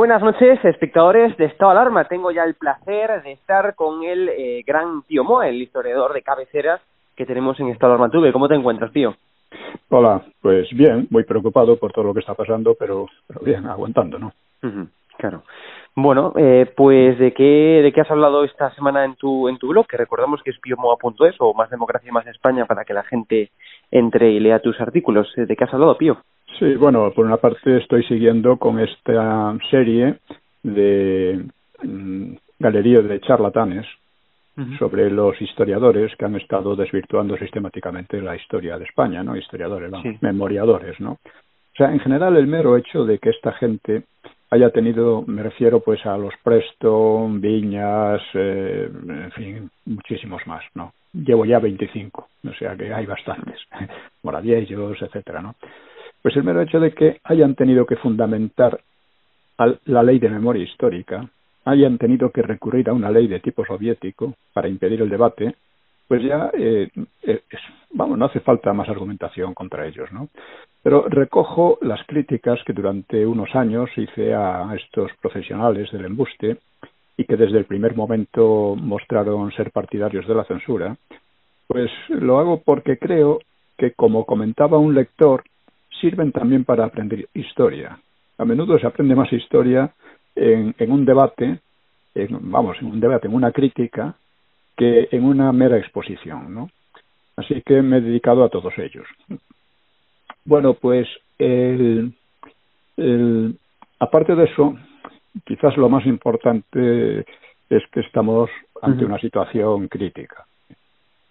buenas noches, espectadores de Estado Alarma. Tengo ya el placer de estar con el eh, gran tío Mo, el historiador de cabeceras que tenemos en Estado Alarma Tuve. ¿Cómo te encuentras, tío? Hola, pues bien, muy preocupado por todo lo que está pasando, pero, pero bien, aguantando, ¿no? claro. Bueno, eh, pues ¿de qué, ¿de qué has hablado esta semana en tu, en tu blog? Que recordamos que es piomoa.es o Más Democracia y Más España para que la gente entre y lea tus artículos. ¿De qué has hablado, Pío? Sí, bueno, por una parte estoy siguiendo con esta serie de mm, galerías de charlatanes sobre los historiadores que han estado desvirtuando sistemáticamente la historia de España, ¿no? Historiadores, memoriadores, ¿no? O sea, en general el mero hecho de que esta gente haya tenido, me refiero pues a los Preston, Viñas, eh, en fin, muchísimos más, ¿no? Llevo ya 25, o sea que hay bastantes, Moraviellos, etcétera, ¿no? Pues el mero hecho de que hayan tenido que fundamentar la ley de memoria histórica, hayan tenido que recurrir a una ley de tipo soviético para impedir el debate, pues ya, eh, eh, vamos, no hace falta más argumentación contra ellos, ¿no? Pero recojo las críticas que durante unos años hice a estos profesionales del embuste y que desde el primer momento mostraron ser partidarios de la censura, pues lo hago porque creo que, como comentaba un lector, sirven también para aprender historia. A menudo se aprende más historia en, en un debate, en, vamos, en un debate, en una crítica, que en una mera exposición, ¿no? Así que me he dedicado a todos ellos. Bueno, pues el, el, aparte de eso, quizás lo más importante es que estamos ante una situación crítica,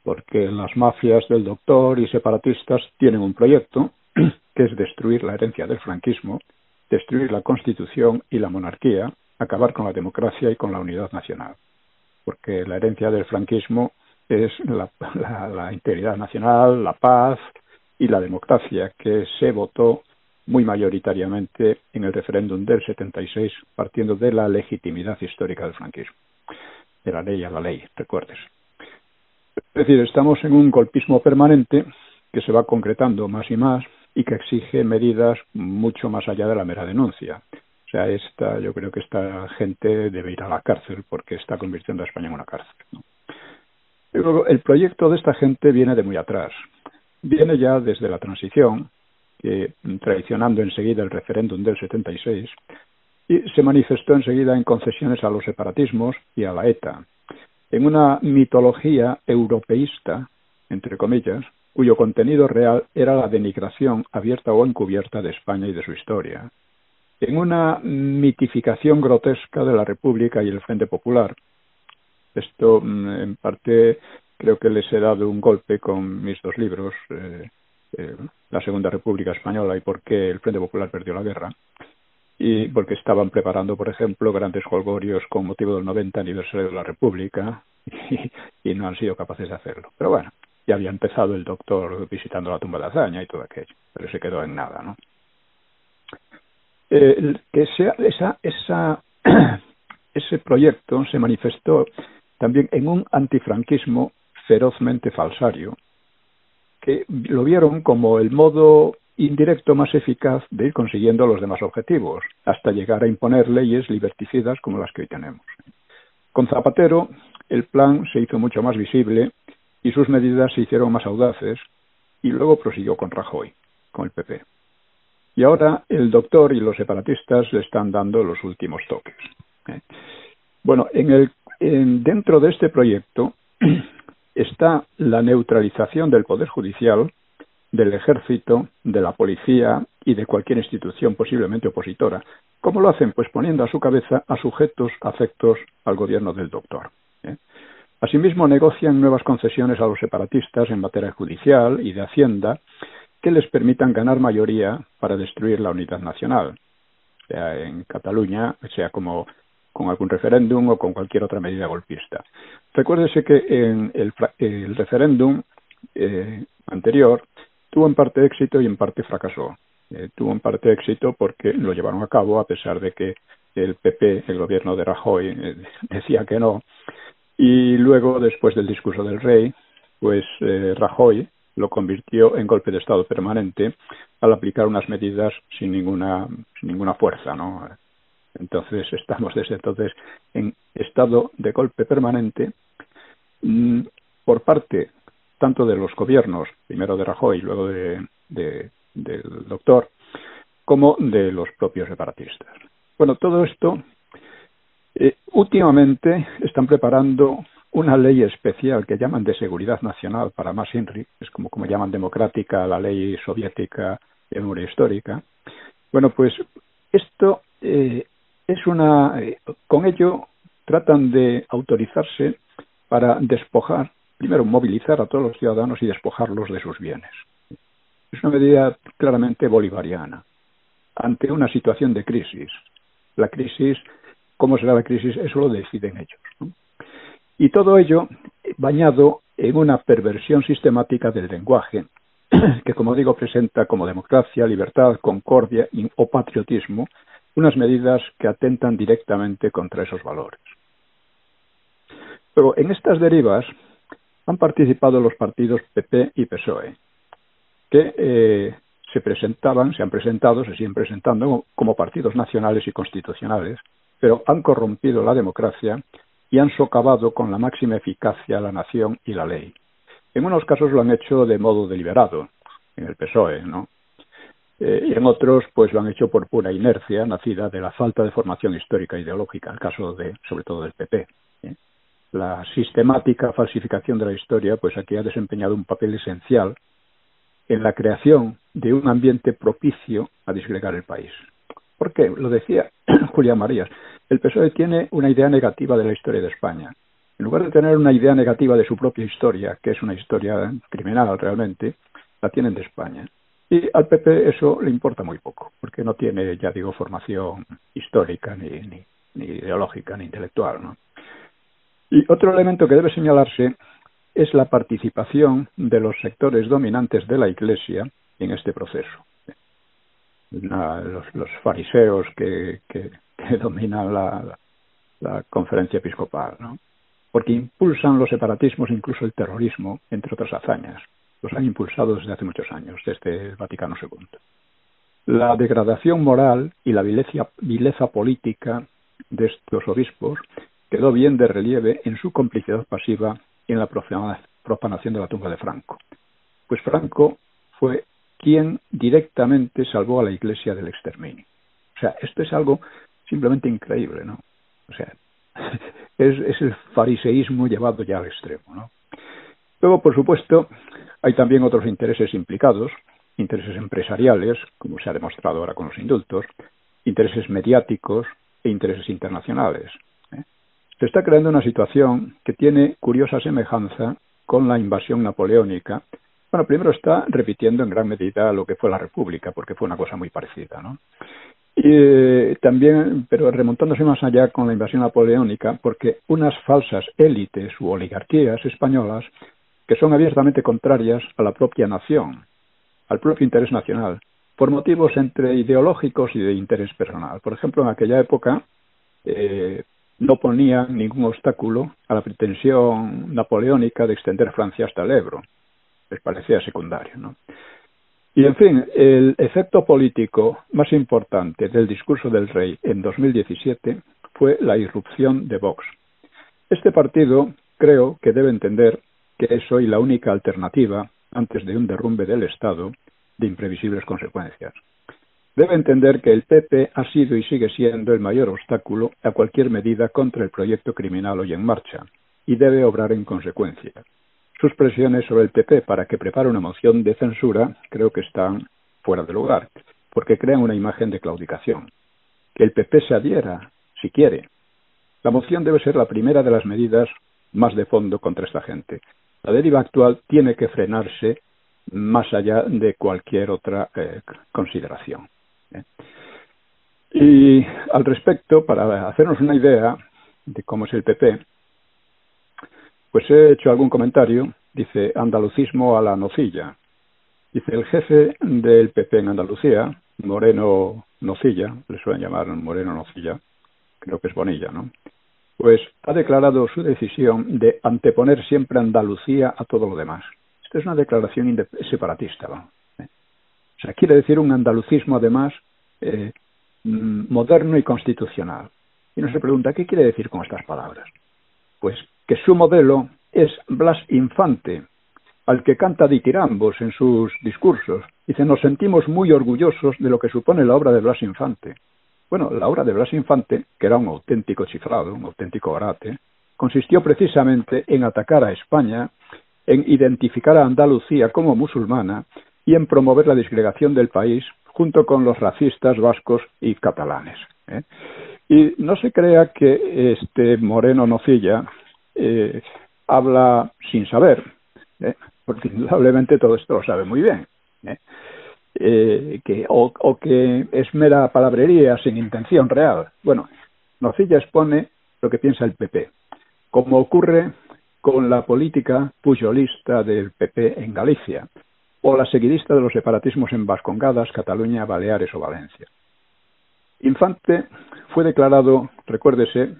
porque las mafias del doctor y separatistas tienen un proyecto es destruir la herencia del franquismo, destruir la Constitución y la monarquía, acabar con la democracia y con la unidad nacional. Porque la herencia del franquismo es la, la, integridad nacional, la paz y la democracia, que se votó muy mayoritariamente en el referéndum del 76, partiendo de la legitimidad histórica del franquismo, de la ley a la ley, recuerdes. Es decir, estamos en un golpismo permanente que se va concretando más y más y que exige medidas mucho más allá de la mera denuncia. O sea, esta, yo creo que esta gente debe ir a la cárcel porque está convirtiendo a España en una cárcel. Luego, el proyecto de esta gente viene de muy atrás. Viene ya desde la transición, que, traicionando enseguida el referéndum del 76, y se manifestó enseguida en concesiones a los separatismos y a la ETA, en una mitología europeísta, entre comillas, cuyo contenido real era la denigración abierta o encubierta de España y de su historia, en una mitificación grotesca de la República y el Frente Popular. Esto, mm, en parte, creo que les he dado un golpe con mis dos libros, eh, eh, La Segunda República Española y por qué el Frente Popular perdió la guerra, y porque estaban preparando, por ejemplo, grandes holgorios con motivo del 90 aniversario de la República y, y no han sido capaces de hacerlo. Pero bueno, ya había empezado el doctor visitando la tumba de Azaña y todo aquello, pero se quedó en nada, ¿no? Eh, que sea, esa, esa, ese proyecto se manifestó también en un antifranquismo ferozmente falsario, que lo vieron como el modo indirecto más eficaz de ir consiguiendo los demás objetivos, hasta llegar a imponer leyes liberticidas como las que hoy tenemos. Con Zapatero, el plan se hizo mucho más visible y sus medidas se hicieron más audaces, y luego prosiguió con Rajoy, con el PP. Y ahora el doctor y los separatistas le están dando los últimos toques. ¿eh? Bueno, en el, dentro de este proyecto está la neutralización del Poder Judicial, del Ejército, de la Policía y de cualquier institución posiblemente opositora. ¿Cómo lo hacen? Pues poniendo a su cabeza a sujetos afectos al gobierno del doctor. ¿eh? Asimismo, negocian nuevas concesiones a los separatistas en materia judicial y de Hacienda que les permitan ganar mayoría para destruir la unidad nacional, sea en Cataluña, sea como con algún referéndum o con cualquier otra medida golpista. Recuérdese que en el, referéndum eh, anterior tuvo en parte éxito y en parte fracasó. Eh, tuvo en parte éxito porque lo llevaron a cabo a pesar de que el PP, el gobierno de Rajoy, eh, decía que no. Y luego, después del discurso del rey, pues Rajoy lo convirtió en golpe de Estado permanente al aplicar unas medidas sin ninguna, sin ninguna fuerza, ¿no? Entonces estamos desde entonces en estado de golpe permanente mm, por parte tanto de los gobiernos, primero de Rajoy luego de, del doctor, como de los propios separatistas. Bueno, todo esto eh, últimamente están preparando una ley especial que llaman de seguridad nacional para más INRI, es como, como llaman democrática la ley soviética de memoria histórica. Bueno, pues esto eh, es una. Eh, con ello tratan de autorizarse para despojar, primero movilizar a todos los ciudadanos y despojarlos de sus bienes. Es una medida claramente bolivariana ante una situación de crisis. La crisis, ¿cómo será la crisis? Eso lo deciden ellos. Y todo ello bañado en una perversión sistemática del lenguaje, que como digo presenta como democracia, libertad, concordia o patriotismo unas medidas que atentan directamente contra esos valores. Pero en estas derivas han participado los partidos PP y PSOE, que eh, se presentaban, se han presentado, se siguen presentando como partidos nacionales y constitucionales, pero han corrompido la democracia y han socavado con la máxima eficacia la nación y la ley. En unos casos lo han hecho de modo deliberado, en el PSOE, ¿no? Eh, y en otros, pues lo han hecho por pura inercia, nacida de la falta de formación histórica e ideológica, el caso de, sobre todo del PP. ¿eh? La sistemática falsificación de la historia, pues aquí ha desempeñado un papel esencial en la creación de un ambiente propicio a disgregar el país. ¿Por qué? Lo decía Julián Marías. El PSOE tiene una idea negativa de la historia de España. En lugar de tener una idea negativa de su propia historia, que es una historia criminal realmente, la tienen de España. Y al PP eso le importa muy poco, porque no tiene, ya digo, formación histórica, ni, ni, ni ideológica, ni intelectual. Y otro elemento que debe señalarse es la participación de los sectores dominantes de la Iglesia en este proceso los, fariseos que, dominan la, la, conferencia episcopal, ¿no? porque impulsan los separatismos, incluso el terrorismo, entre otras hazañas. Los han impulsado desde hace muchos años, desde el Vaticano II. La degradación moral y la vileza política de estos obispos quedó bien de relieve en su complicidad pasiva en la profanación de la tumba de Franco. Pues Franco fue quien directamente salvó a la Iglesia del exterminio. O sea, esto es algo simplemente increíble, ¿no? O sea, es, el fariseísmo llevado ya al extremo, ¿no? Luego, por supuesto, hay también otros intereses implicados, intereses empresariales, como se ha demostrado ahora con los indultos, intereses mediáticos e intereses internacionales. ¿eh? Se está creando una situación que tiene curiosa semejanza con la invasión napoleónica. Bueno, primero está repitiendo en gran medida lo que fue la República, porque fue una cosa muy parecida, ¿no? Y eh, también, pero remontándose más allá con la invasión napoleónica, porque unas falsas élites u oligarquías españolas que son abiertamente contrarias a la propia nación, al propio interés nacional, por motivos entre ideológicos y de interés personal. Por ejemplo, en aquella época eh, no ponían ningún obstáculo a la pretensión napoleónica de extender Francia hasta el Ebro. Les parecía secundario, ¿no? Y en fin, el efecto político más importante del discurso del rey en 2017 fue la irrupción de Vox. Este partido creo que debe entender que es hoy la única alternativa antes de un derrumbe del Estado de imprevisibles consecuencias. Debe entender que el PP ha sido y sigue siendo el mayor obstáculo a cualquier medida contra el proyecto criminal hoy en marcha y debe obrar en consecuencia. Sus presiones sobre el PP para que prepare una moción de censura creo que están fuera de lugar, porque crean una imagen de claudicación. Que el PP se adhiera, si quiere. La moción debe ser la primera de las medidas más de fondo contra esta gente. La deriva actual tiene que frenarse más allá de cualquier otra eh, consideración. ¿eh? Y al respecto, para hacernos una idea de cómo es el PP, pues he hecho algún comentario, dice andalucismo a la nocilla. Dice el jefe del PP en Andalucía, Moreno Nocilla, le suelen llamar Moreno Nocilla, creo que es Bonilla, ¿no? Pues ha declarado su decisión de anteponer siempre Andalucía a todo lo demás. Esta es una declaración separatista. ¿no? ¿Eh? O sea, quiere decir un andalucismo, además, eh, mm, moderno y constitucional. Y uno se pregunta, ¿qué quiere decir con estas palabras? Pues que su modelo es Blas Infante, al que canta ditirambos en sus discursos. Dice, nos sentimos muy orgullosos de lo que supone la obra de Blas Infante. Bueno, la obra de Blas Infante, que era un auténtico chiflado, un auténtico orate, consistió precisamente en atacar a España en identificar a Andalucía como musulmana y en promover la disgregación del país junto con los racistas vascos y catalanes. ¿eh? Y no se crea que este Moreno Nocilla eh, habla sin saber, ¿eh? porque indudablemente todo esto lo sabe muy bien. que, o, o, que es mera palabrería sin intención real. Bueno, Nocilla expone lo que piensa el PP, como ocurre con la política pujolista del PP en Galicia o la seguidista de los separatismos en Vascongadas, Cataluña, Baleares o Valencia. Infante fue declarado, recuérdese,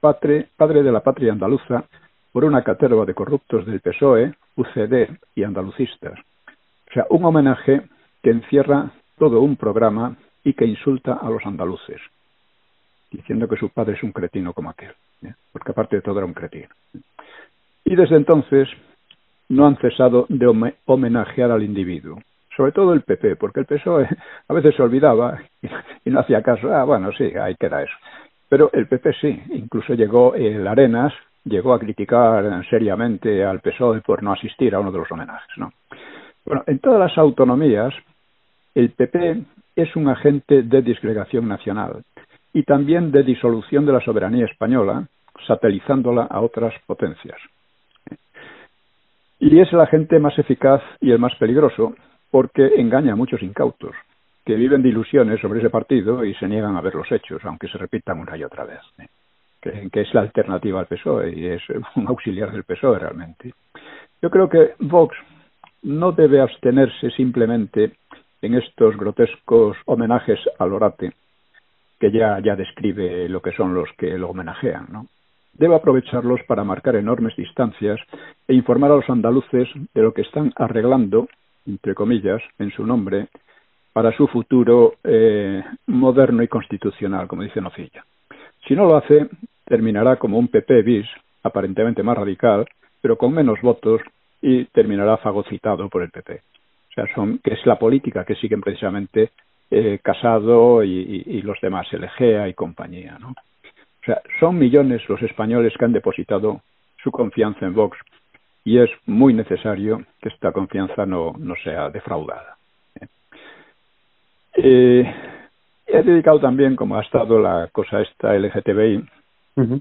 padre, padre de la patria andaluza por una caterva de corruptos del PSOE, UCD y andalucistas. O sea, un homenaje que encierra todo un programa y que insulta a los andaluces, diciendo que su padre es un cretino como aquel, ¿eh? porque aparte de todo era un cretino. Y desde entonces no han cesado de homenajear al individuo, sobre todo el PP, porque el PSOE a veces se olvidaba y no hacía caso, ah, bueno, sí, ahí queda eso. Pero el PP sí, incluso llegó, el Arenas llegó a criticar seriamente al PSOE por no asistir a uno de los homenajes, ¿no? Bueno, en todas las autonomías, el PP es un agente de disgregación nacional y también de disolución de la soberanía española, satelizándola a otras potencias. Y es el agente más eficaz y el más peligroso porque engaña a muchos incautos que viven de ilusiones sobre ese partido y se niegan a ver los hechos, aunque se repitan una y otra vez. ¿eh? Que, es la alternativa al PSOE y es un auxiliar del PSOE realmente. Yo creo que Vox no debe abstenerse simplemente en estos grotescos homenajes al orate, que ya, ya describe lo que son los que lo homenajean, ¿no? debe aprovecharlos para marcar enormes distancias e informar a los andaluces de lo que están arreglando, entre comillas, en su nombre, para su futuro eh, moderno y constitucional, como dice Nocilla. Si no lo hace, terminará como un PP bis, aparentemente más radical, pero con menos votos y terminará fagocitado por el PP. O sea, son, que es la política que siguen precisamente eh, Casado y, los demás, el Egea y compañía. O sea, son millones los españoles que han depositado su confianza en Vox y es muy necesario que esta confianza no, no sea defraudada. Eh, he dedicado también, como ha estado la cosa esta LGTBI, he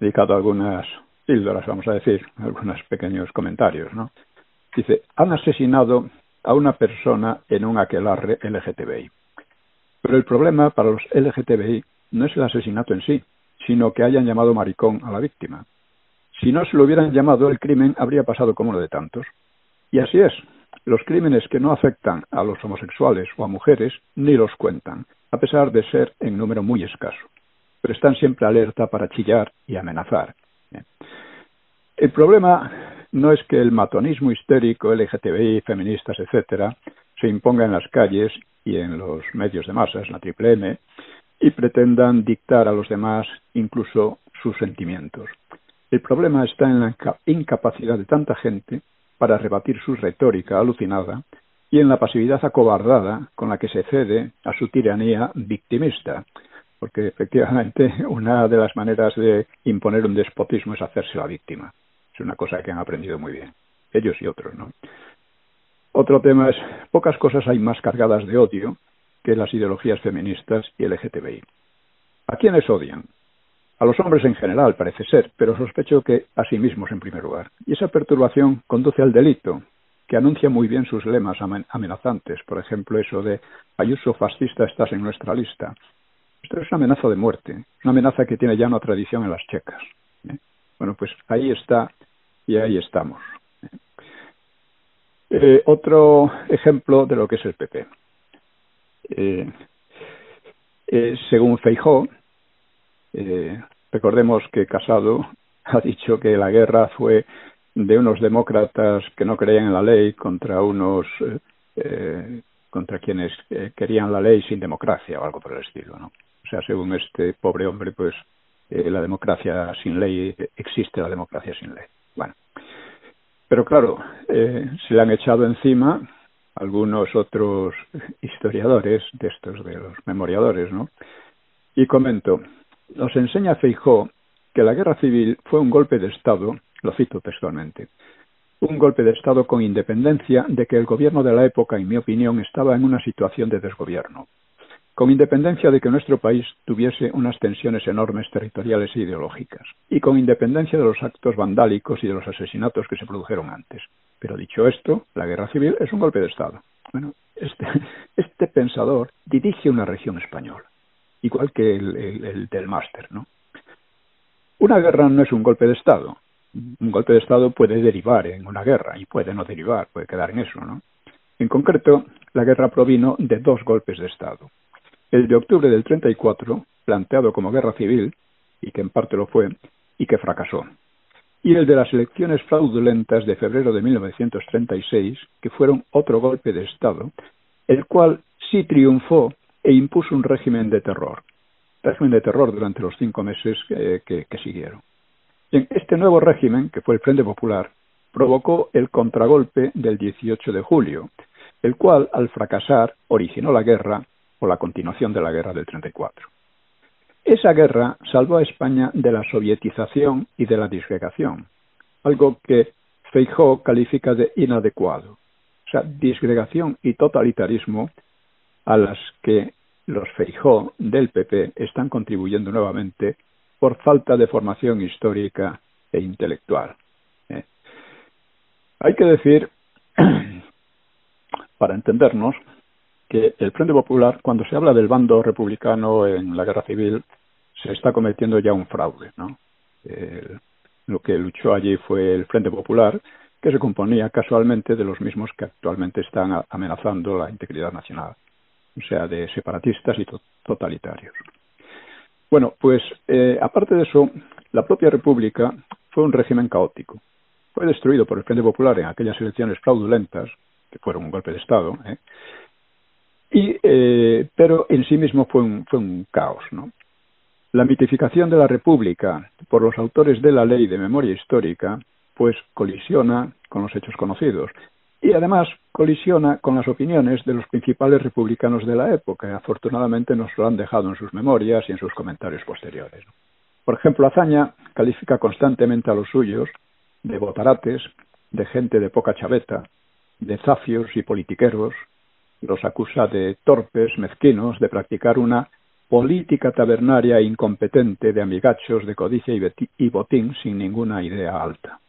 dedicado algunas píldoras, vamos a decir, algunos pequeños comentarios, ¿no? Dice, han asesinado a una persona en un aquelarre LGTBI. Pero el problema para los LGTBI no es el asesinato en sí, sino que hayan llamado maricón a la víctima. Si no se lo hubieran llamado, el crimen habría pasado como uno de tantos. Y así es. Los crímenes que no afectan a los homosexuales o a mujeres ni los cuentan, a pesar de ser en número muy escaso. Pero están siempre alerta para chillar y amenazar. El problema no es que el matonismo histérico, LGTBI, feministas, etcétera, se imponga en las calles y en los medios de masas, la triple M, y pretendan dictar a los demás incluso sus sentimientos. El problema está en la incapacidad de tanta gente para rebatir su retórica alucinada y en la pasividad acobardada con la que se cede a su tiranía victimista, porque efectivamente una de las maneras de imponer un despotismo es hacerse la víctima. Es una cosa que han aprendido muy bien, ellos y otros, ¿no? Otro tema es, pocas cosas hay más cargadas de odio que las ideologías feministas y LGTBI. ¿A quiénes odian? A los hombres en general, parece ser, pero sospecho que a sí mismos en primer lugar. Y esa perturbación conduce al delito, que anuncia muy bien sus lemas amenazantes. Por ejemplo, eso de Ayuso fascista estás en nuestra lista. Esto es una amenaza de muerte, una amenaza que tiene ya una tradición en las checas. ¿eh? Bueno, pues ahí está y ahí estamos. ¿eh? Eh, otro ejemplo de lo que es el PP. según Feijó, eh, recordemos que Casado ha dicho que la guerra fue de unos demócratas que no creían en la ley contra unos eh, eh contra quienes eh, querían la ley sin democracia o algo por el estilo, ¿no? O sea, según este pobre hombre, pues eh, la democracia sin ley existe la democracia sin ley. Bueno, pero claro, se le han echado encima algunos otros historiadores de estos de los memoriadores, ¿no? Y comento, nos enseña Feijó que la guerra civil fue un golpe de Estado, lo cito textualmente, un golpe de Estado con independencia de que el gobierno de la época, en mi opinión, estaba en una situación de desgobierno, con independencia de que nuestro país tuviese unas tensiones enormes territoriales e ideológicas, y con independencia de los actos vandálicos y de los asesinatos que se produjeron antes. Pero dicho esto, la guerra civil es un golpe de Estado. Bueno, este, este pensador dirige una región española igual que el, del máster, ¿no? Una guerra no es un golpe de Estado. Un golpe de Estado puede derivar en una guerra y puede no derivar, puede quedar en eso, ¿no? En concreto, la guerra provino de dos golpes de Estado. El de octubre del 34, planteado como guerra civil, y que en parte lo fue, y que fracasó. Y el de las elecciones fraudulentas de febrero de 1936, que fueron otro golpe de Estado, el cual sí triunfó e impuso un régimen de terror, régimen de terror durante los cinco meses que, siguieron. este nuevo régimen, que fue el Frente Popular, provocó el contragolpe del 18 de julio, el cual, al fracasar, originó la guerra o la continuación de la guerra del 34. Esa guerra salvó a España de la sovietización y de la disgregación, algo que Feijó califica de inadecuado. O sea, disgregación y totalitarismo a las que los Feijó del PP están contribuyendo nuevamente por falta de formación histórica e intelectual. ¿eh? Hay que decir, para entendernos, que el Frente Popular, cuando se habla del bando republicano en la guerra civil, se está cometiendo ya un fraude. ¿no? lo que luchó allí fue el Frente Popular, que se componía casualmente de los mismos que actualmente están amenazando la integridad nacional o sea, de separatistas y totalitarios. Bueno, pues eh, aparte de eso, la propia República fue un régimen caótico. Fue destruido por el Frente Popular en aquellas elecciones fraudulentas, que fueron un golpe de Estado, ¿eh? y, eh, pero en sí mismo fue un, fue un caos. ¿no? La mitificación de la República por los autores de la ley de memoria histórica pues colisiona con los hechos conocidos y además colisiona con las opiniones de los principales republicanos de la época. Afortunadamente nos lo han dejado en sus memorias y en sus comentarios posteriores. Por ejemplo, Azaña califica constantemente a los suyos de botarates, de gente de poca chaveta, de zafios y politiqueros, los acusa de torpes, mezquinos, de practicar una política tabernaria incompetente de amigachos, de codicia y botín sin ninguna idea alta.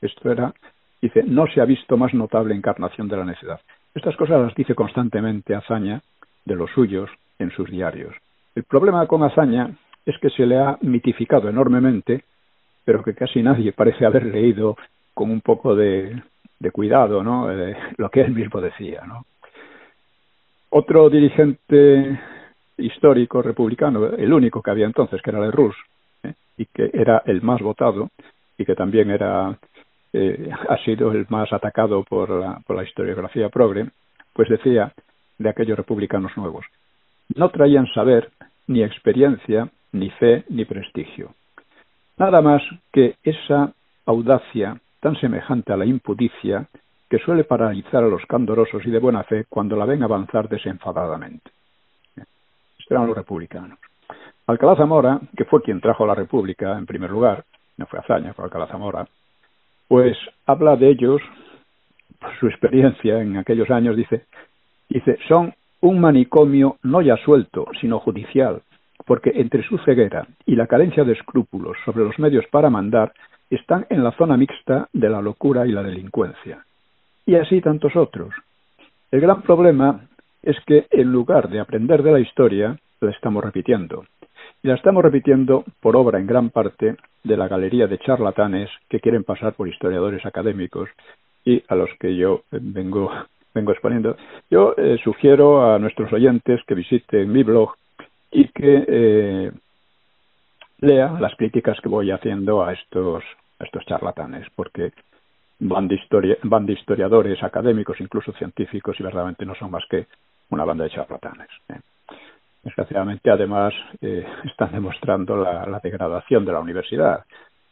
Esto era Dice, no se ha visto más notable encarnación de la necedad. Estas cosas las dice constantemente Azaña de los suyos en sus diarios. El problema con Azaña es que se le ha mitificado enormemente, pero que casi nadie parece haber leído con un poco de, cuidado, ¿no? Eh, lo que él mismo decía. Otro dirigente histórico republicano, el único que había entonces, que era Rus, ¿eh? y que era el más votado, y que también era eh, ha sido el más atacado por la, por la historiografía progre, pues decía de aquellos republicanos nuevos, no traían saber, ni experiencia, ni fe, ni prestigio. Nada más que esa audacia tan semejante a la impudicia que suele paralizar a los candorosos y de buena fe cuando la ven avanzar desenfadadamente. Estos eran los republicanos. Alcalá Zamora, que fue quien trajo la República en primer lugar, no fue Azaña, fue Alcalá Zamora, pues habla de ellos, su experiencia en aquellos años, dice, dice, son un manicomio no ya suelto, sino judicial, porque entre su ceguera y la carencia de escrúpulos sobre los medios para mandar, están en la zona mixta de la locura y la delincuencia. Y así tantos otros. El gran problema es que en lugar de aprender de la historia, la estamos repitiendo. Y la estamos repitiendo por obra en gran parte de la galería de charlatanes que quieren pasar por historiadores académicos y a los que yo vengo, vengo exponiendo. Yo eh, sugiero a nuestros oyentes que visiten mi blog y que eh, lea las críticas que voy haciendo a estos, estos charlatanes, porque van de, historia, van historiadores académicos, incluso científicos, y verdaderamente no son más que una banda de charlatanes. ¿eh? Desgraciadamente, además, eh, están demostrando la, degradación de la universidad,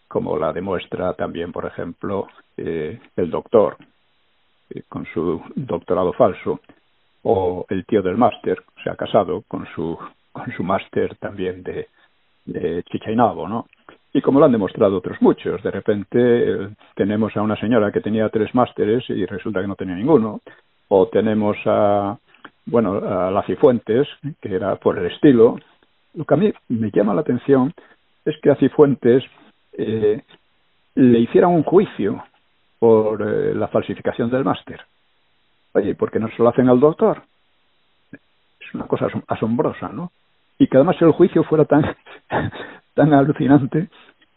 como la demuestra también, por ejemplo, eh, el doctor eh, con su doctorado falso, o el tío del máster, se ha casado con su, con su máster también de, de Chichainabo, ¿no? Y como lo han demostrado otros muchos, de repente tenemos a una señora que tenía tres másteres y resulta que no tenía ninguno, o tenemos a bueno, a la Cifuentes, que era por el estilo. Lo que a mí me llama la atención es que a Cifuentes eh, le hicieran un juicio por eh, la falsificación del máster. Oye, ¿por qué no se lo hacen al doctor? Es una cosa asombrosa, ¿no? Y que además el juicio fuera tan, tan alucinante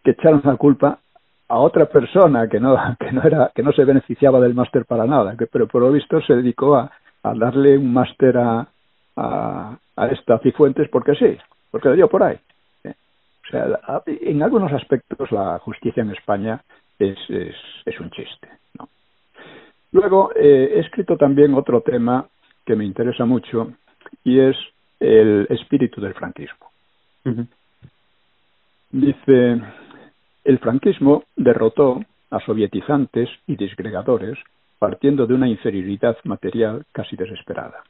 que echaron la culpa a otra persona que no, que no era, que no se beneficiaba del máster para nada, que, pero por lo visto se dedicó a, a darle un máster a, a, a, esta Cifuentes porque sí, porque le dio por ahí. ¿eh? O sea, en algunos aspectos la justicia en España es, es, es un chiste. ¿no? Luego, eh, he escrito también otro tema que me interesa mucho y es el espíritu del franquismo. Dice, el franquismo derrotó a sovietizantes y disgregadores partiendo de una inferioridad material casi desesperada.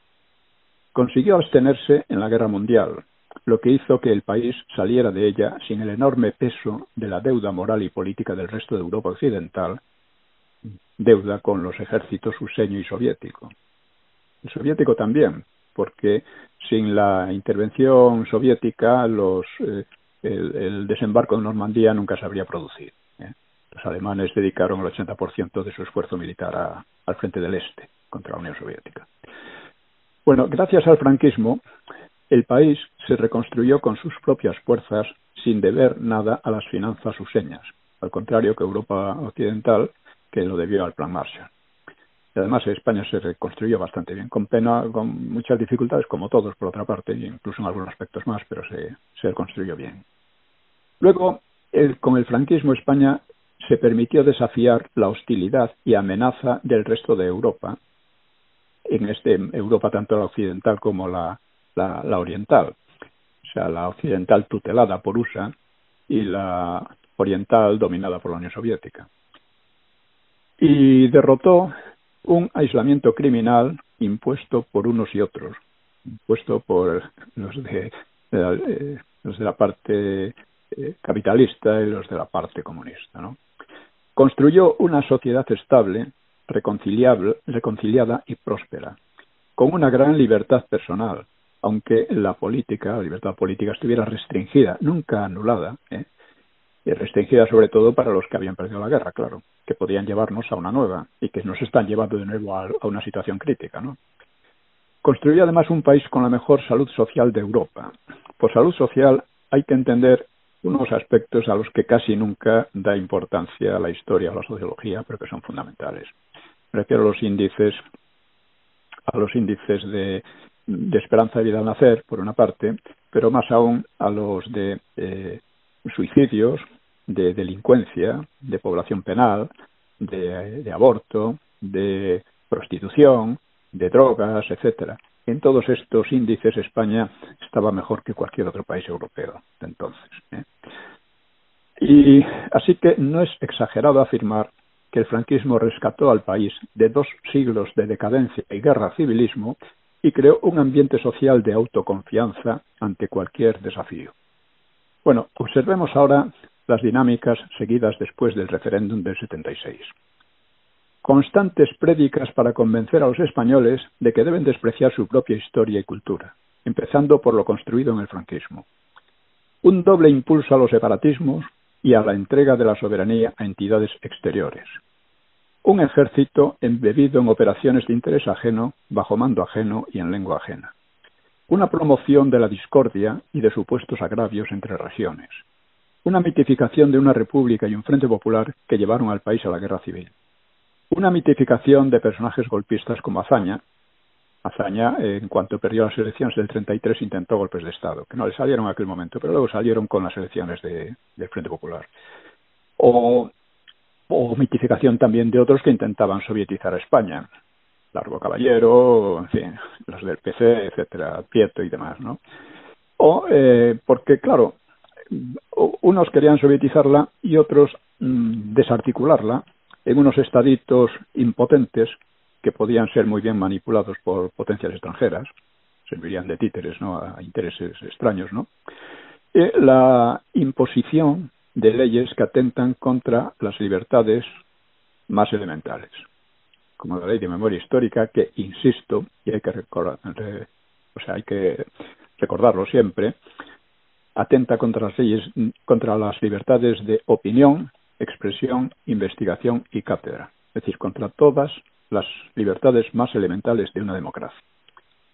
Consiguió abstenerse en la guerra mundial, lo que hizo que el país saliera de ella sin el enorme peso de la deuda moral y política del resto de Europa occidental, deuda con los ejércitos useño y soviético. El soviético también, porque sin la intervención soviética los, eh, el, el, desembarco de Normandía nunca se habría producido los alemanes dedicaron el 80% de su esfuerzo militar al frente del Este contra la Unión Soviética. Bueno, gracias al franquismo, el país se reconstruyó con sus propias fuerzas sin deber nada a las finanzas useñas, al contrario que Europa Occidental, que lo debió al Plan Marshall. Y además España se reconstruyó bastante bien, con pena, con muchas dificultades, como todos por otra parte, incluso en algunos aspectos más, pero se, se reconstruyó bien. Luego, con el franquismo España se permitió desafiar la hostilidad y amenaza del resto de Europa, en este Europa tanto la occidental como la, la, oriental, o sea, la occidental tutelada por USA y la oriental dominada por la Unión Soviética. y derrotó un aislamiento criminal impuesto por unos y otros, impuesto por los de, eh, los de la parte eh, capitalista y los de la parte comunista. ¿no? Construyó una sociedad estable, reconciliable, reconciliada y próspera, con una gran libertad personal, aunque la política, la libertad política estuviera restringida, nunca anulada, ¿eh? y restringida sobre todo para los que habían perdido la guerra, claro, que podían llevarnos a una nueva y que nos están llevando de nuevo a, a una situación crítica, ¿no? Construyó además un país con la mejor salud social de Europa. Por salud social hay que entender unos aspectos a los que casi nunca da importancia la historia o la sociología, pero que son fundamentales. Me refiero a los índices, a los índices de, esperanza de vida al nacer, por una parte, pero más aún a los de eh, suicidios, de delincuencia, de población penal, de, de aborto, de prostitución, de drogas, etcétera. En todos estos índices España estaba mejor que cualquier otro país europeo de entonces. ¿eh? Y así que no es exagerado afirmar que el franquismo rescató al país de dos siglos de decadencia y guerra civilismo y creó un ambiente social de autoconfianza ante cualquier desafío. Bueno, observemos ahora las dinámicas seguidas después del referéndum del 76 constantes prédicas para convencer a los españoles de que deben despreciar su propia historia y cultura, empezando por lo construido en el franquismo. Un doble impulso a los separatismos y a la entrega de la soberanía a entidades exteriores. Un ejército embebido en operaciones de interés ajeno, bajo mando ajeno y en lengua ajena. Una promoción de la discordia y de supuestos agravios entre regiones. Una mitificación de una república y un frente popular que llevaron al país a la guerra civil una mitificación de personajes golpistas como Azaña. Azaña, en cuanto perdió las elecciones del 33, intentó golpes de Estado, que no le salieron en aquel momento, pero luego salieron con las elecciones de, del Frente Popular. O, mitificación también de otros que intentaban sovietizar a España. Largo Caballero, en fin, los del PC, etcétera, Pieto y demás, ¿no? O eh, porque, claro, unos querían sovietizarla y otros mm, desarticularla en unos estaditos impotentes que podían ser muy bien manipulados por potencias extranjeras, servirían de títeres a intereses extraños, ¿no? Y la imposición de leyes que atentan contra las libertades más elementales, como la ley de memoria histórica, que insisto, y hay que recordar, hay que recordarlo siempre, atenta contra las leyes, contra las libertades de opinión, expresión, investigación y cátedra, es decir, contra todas las libertades más elementales de una democracia.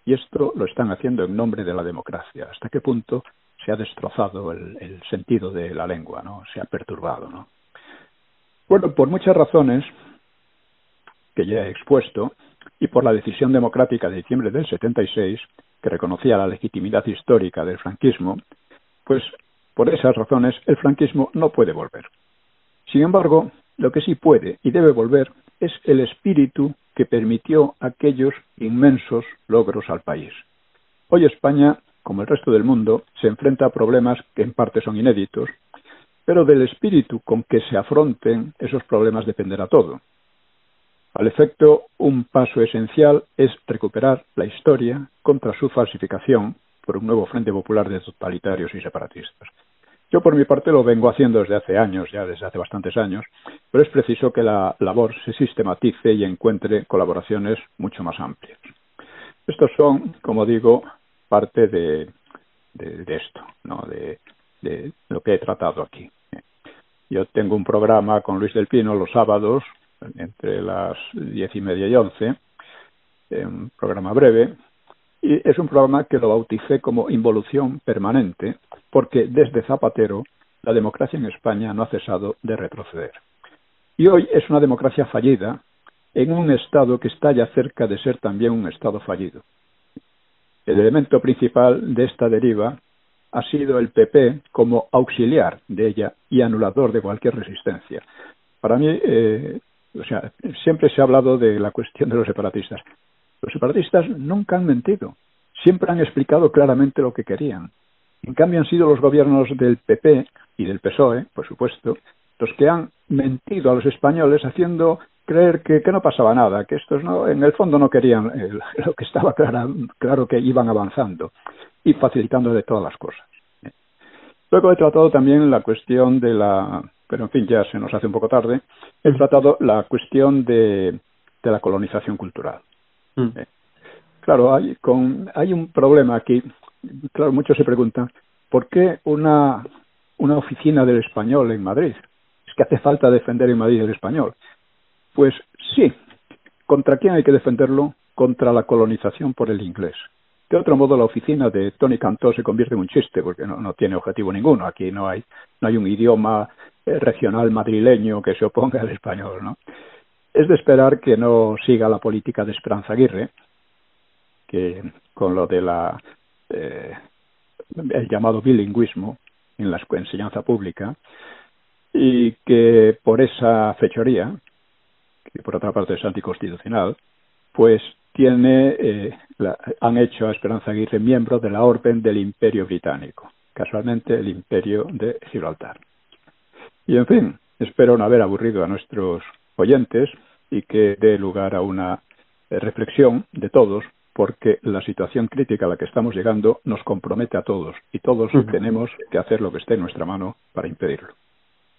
Y esto lo están haciendo en nombre de la democracia. ¿Hasta qué punto se ha destrozado el, sentido de la lengua, ¿no? Se ha perturbado, ¿no? Bueno, por muchas razones que ya he expuesto y por la decisión democrática de diciembre del 76 que reconocía la legitimidad histórica del franquismo, pues por esas razones el franquismo no puede volver. Sin embargo, lo que sí puede y debe volver es el espíritu que permitió aquellos inmensos logros al país. Hoy España, como el resto del mundo, se enfrenta a problemas que en parte son inéditos, pero del espíritu con que se afronten esos problemas dependerá todo. Al efecto, un paso esencial es recuperar la historia contra su falsificación por un nuevo Frente Popular de totalitarios y separatistas. Yo por mi parte lo vengo haciendo desde hace años, ya desde hace bastantes años, pero es preciso que la labor se sistematice y encuentre colaboraciones mucho más amplias. Estos son, como digo, parte de, de, esto, ¿no? de, de lo que he tratado aquí. Yo tengo un programa con Luis del Pino los sábados, entre las diez y media y once, un programa breve, y es un programa que lo bauticé como Involución Permanente, porque desde Zapatero la democracia en España no ha cesado de retroceder. Y hoy es una democracia fallida en un Estado que está ya cerca de ser también un Estado fallido. El elemento principal de esta deriva ha sido el PP como auxiliar de ella y anulador de cualquier resistencia. Para mí, eh, o sea, siempre se ha hablado de la cuestión de los separatistas. Los separatistas nunca han mentido, siempre han explicado claramente lo que querían. En cambio, han sido los gobiernos del PP y del PSOE, por supuesto, los que han mentido a los españoles haciendo creer que, no pasaba nada, que estos no, en el fondo no querían lo que estaba claro, claro que iban avanzando y facilitando de todas las cosas. Luego he tratado también la cuestión de la, pero en fin, ya se nos hace un poco tarde, he tratado la cuestión de la colonización cultural. Mm. Eh, claro, hay, con, hay un problema aquí. Claro, muchos se preguntan, ¿por qué una, oficina del español en Madrid? Es que hace falta defender en Madrid el español. Pues sí. ¿Contra quién hay que defenderlo? Contra la colonización por el inglés. De otro modo, la oficina de Tony Cantó se convierte en un chiste porque no, no tiene objetivo ninguno. Aquí no hay, no hay un idioma eh, regional madrileño que se oponga al español, ¿no? Es de esperar que no siga la política de Esperanza Aguirre, que con lo de la eh, el llamado bilingüismo en la enseñanza pública y que por esa fechoría que por otra parte es anticonstitucional, pues tiene, eh, la, han hecho a Esperanza Aguirre miembro de la Orden del Imperio Británico, casualmente el Imperio de Gibraltar. Y en fin, espero no haber aburrido a nuestros oyentes y que dé lugar a una eh, reflexión de todos, porque la situación crítica a la que estamos llegando nos compromete a todos y todos tenemos que hacer lo que esté en nuestra mano para impedirlo.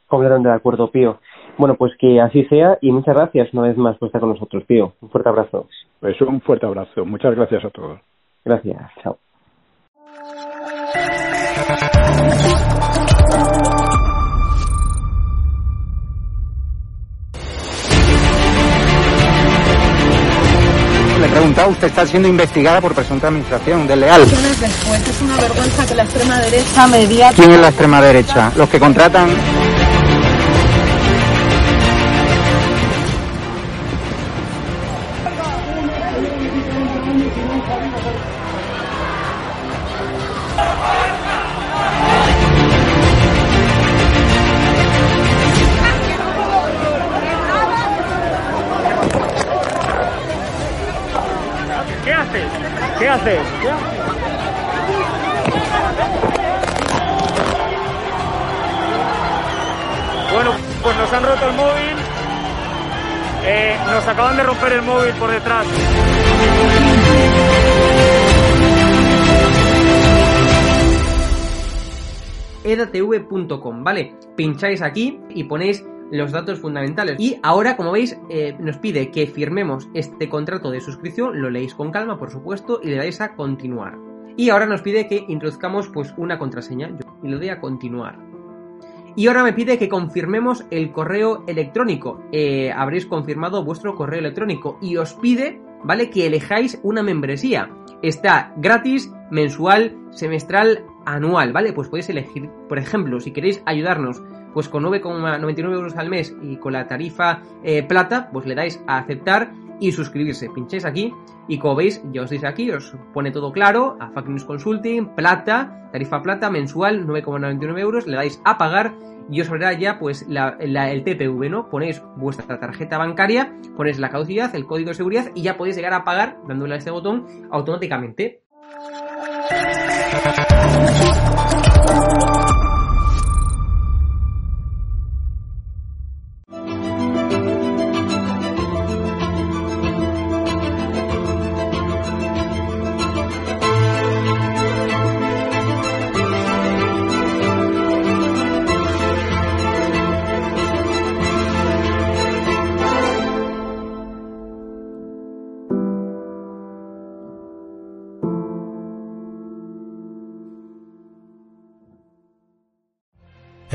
Completamente de acuerdo, Pío. Bueno, pues que así sea y muchas gracias una vez más por estar con nosotros, Pío. Un fuerte abrazo. Pues un fuerte abrazo. Muchas gracias a todos. Gracias. Chao. Preguntado, usted está siendo investigada por presunta administración desleal. Después es una vergüenza que la extrema derecha. ¿Quién es la extrema derecha? Los que contratan Nos acaban de romper el móvil por detrás. edatv.com, ¿vale? Pincháis aquí y ponéis los datos fundamentales. Y ahora, como veis, eh, nos pide que firmemos este contrato de suscripción, lo leéis con calma, por supuesto, y le dais a continuar. Y ahora nos pide que introduzcamos pues una contraseña y le doy a continuar. Y ahora me pide que confirmemos el correo electrónico. Eh, habréis confirmado vuestro correo electrónico y os pide, ¿vale? Que elijáis una membresía. Está gratis, mensual, semestral, anual, ¿vale? Pues podéis elegir, por ejemplo, si queréis ayudarnos pues con 9,99 euros al mes y con la tarifa eh, plata, pues le dais a aceptar y suscribirse. Pincháis aquí y como veis, ya os dice aquí, os pone todo claro, a Fact News Consulting, plata, tarifa plata mensual, 9,99 euros, le dais a pagar y os abrirá ya pues el TPV, ¿no? Ponéis vuestra tarjeta bancaria, ponéis la caducidad, el código de seguridad y ya podéis llegar a pagar dándole a este botón automáticamente.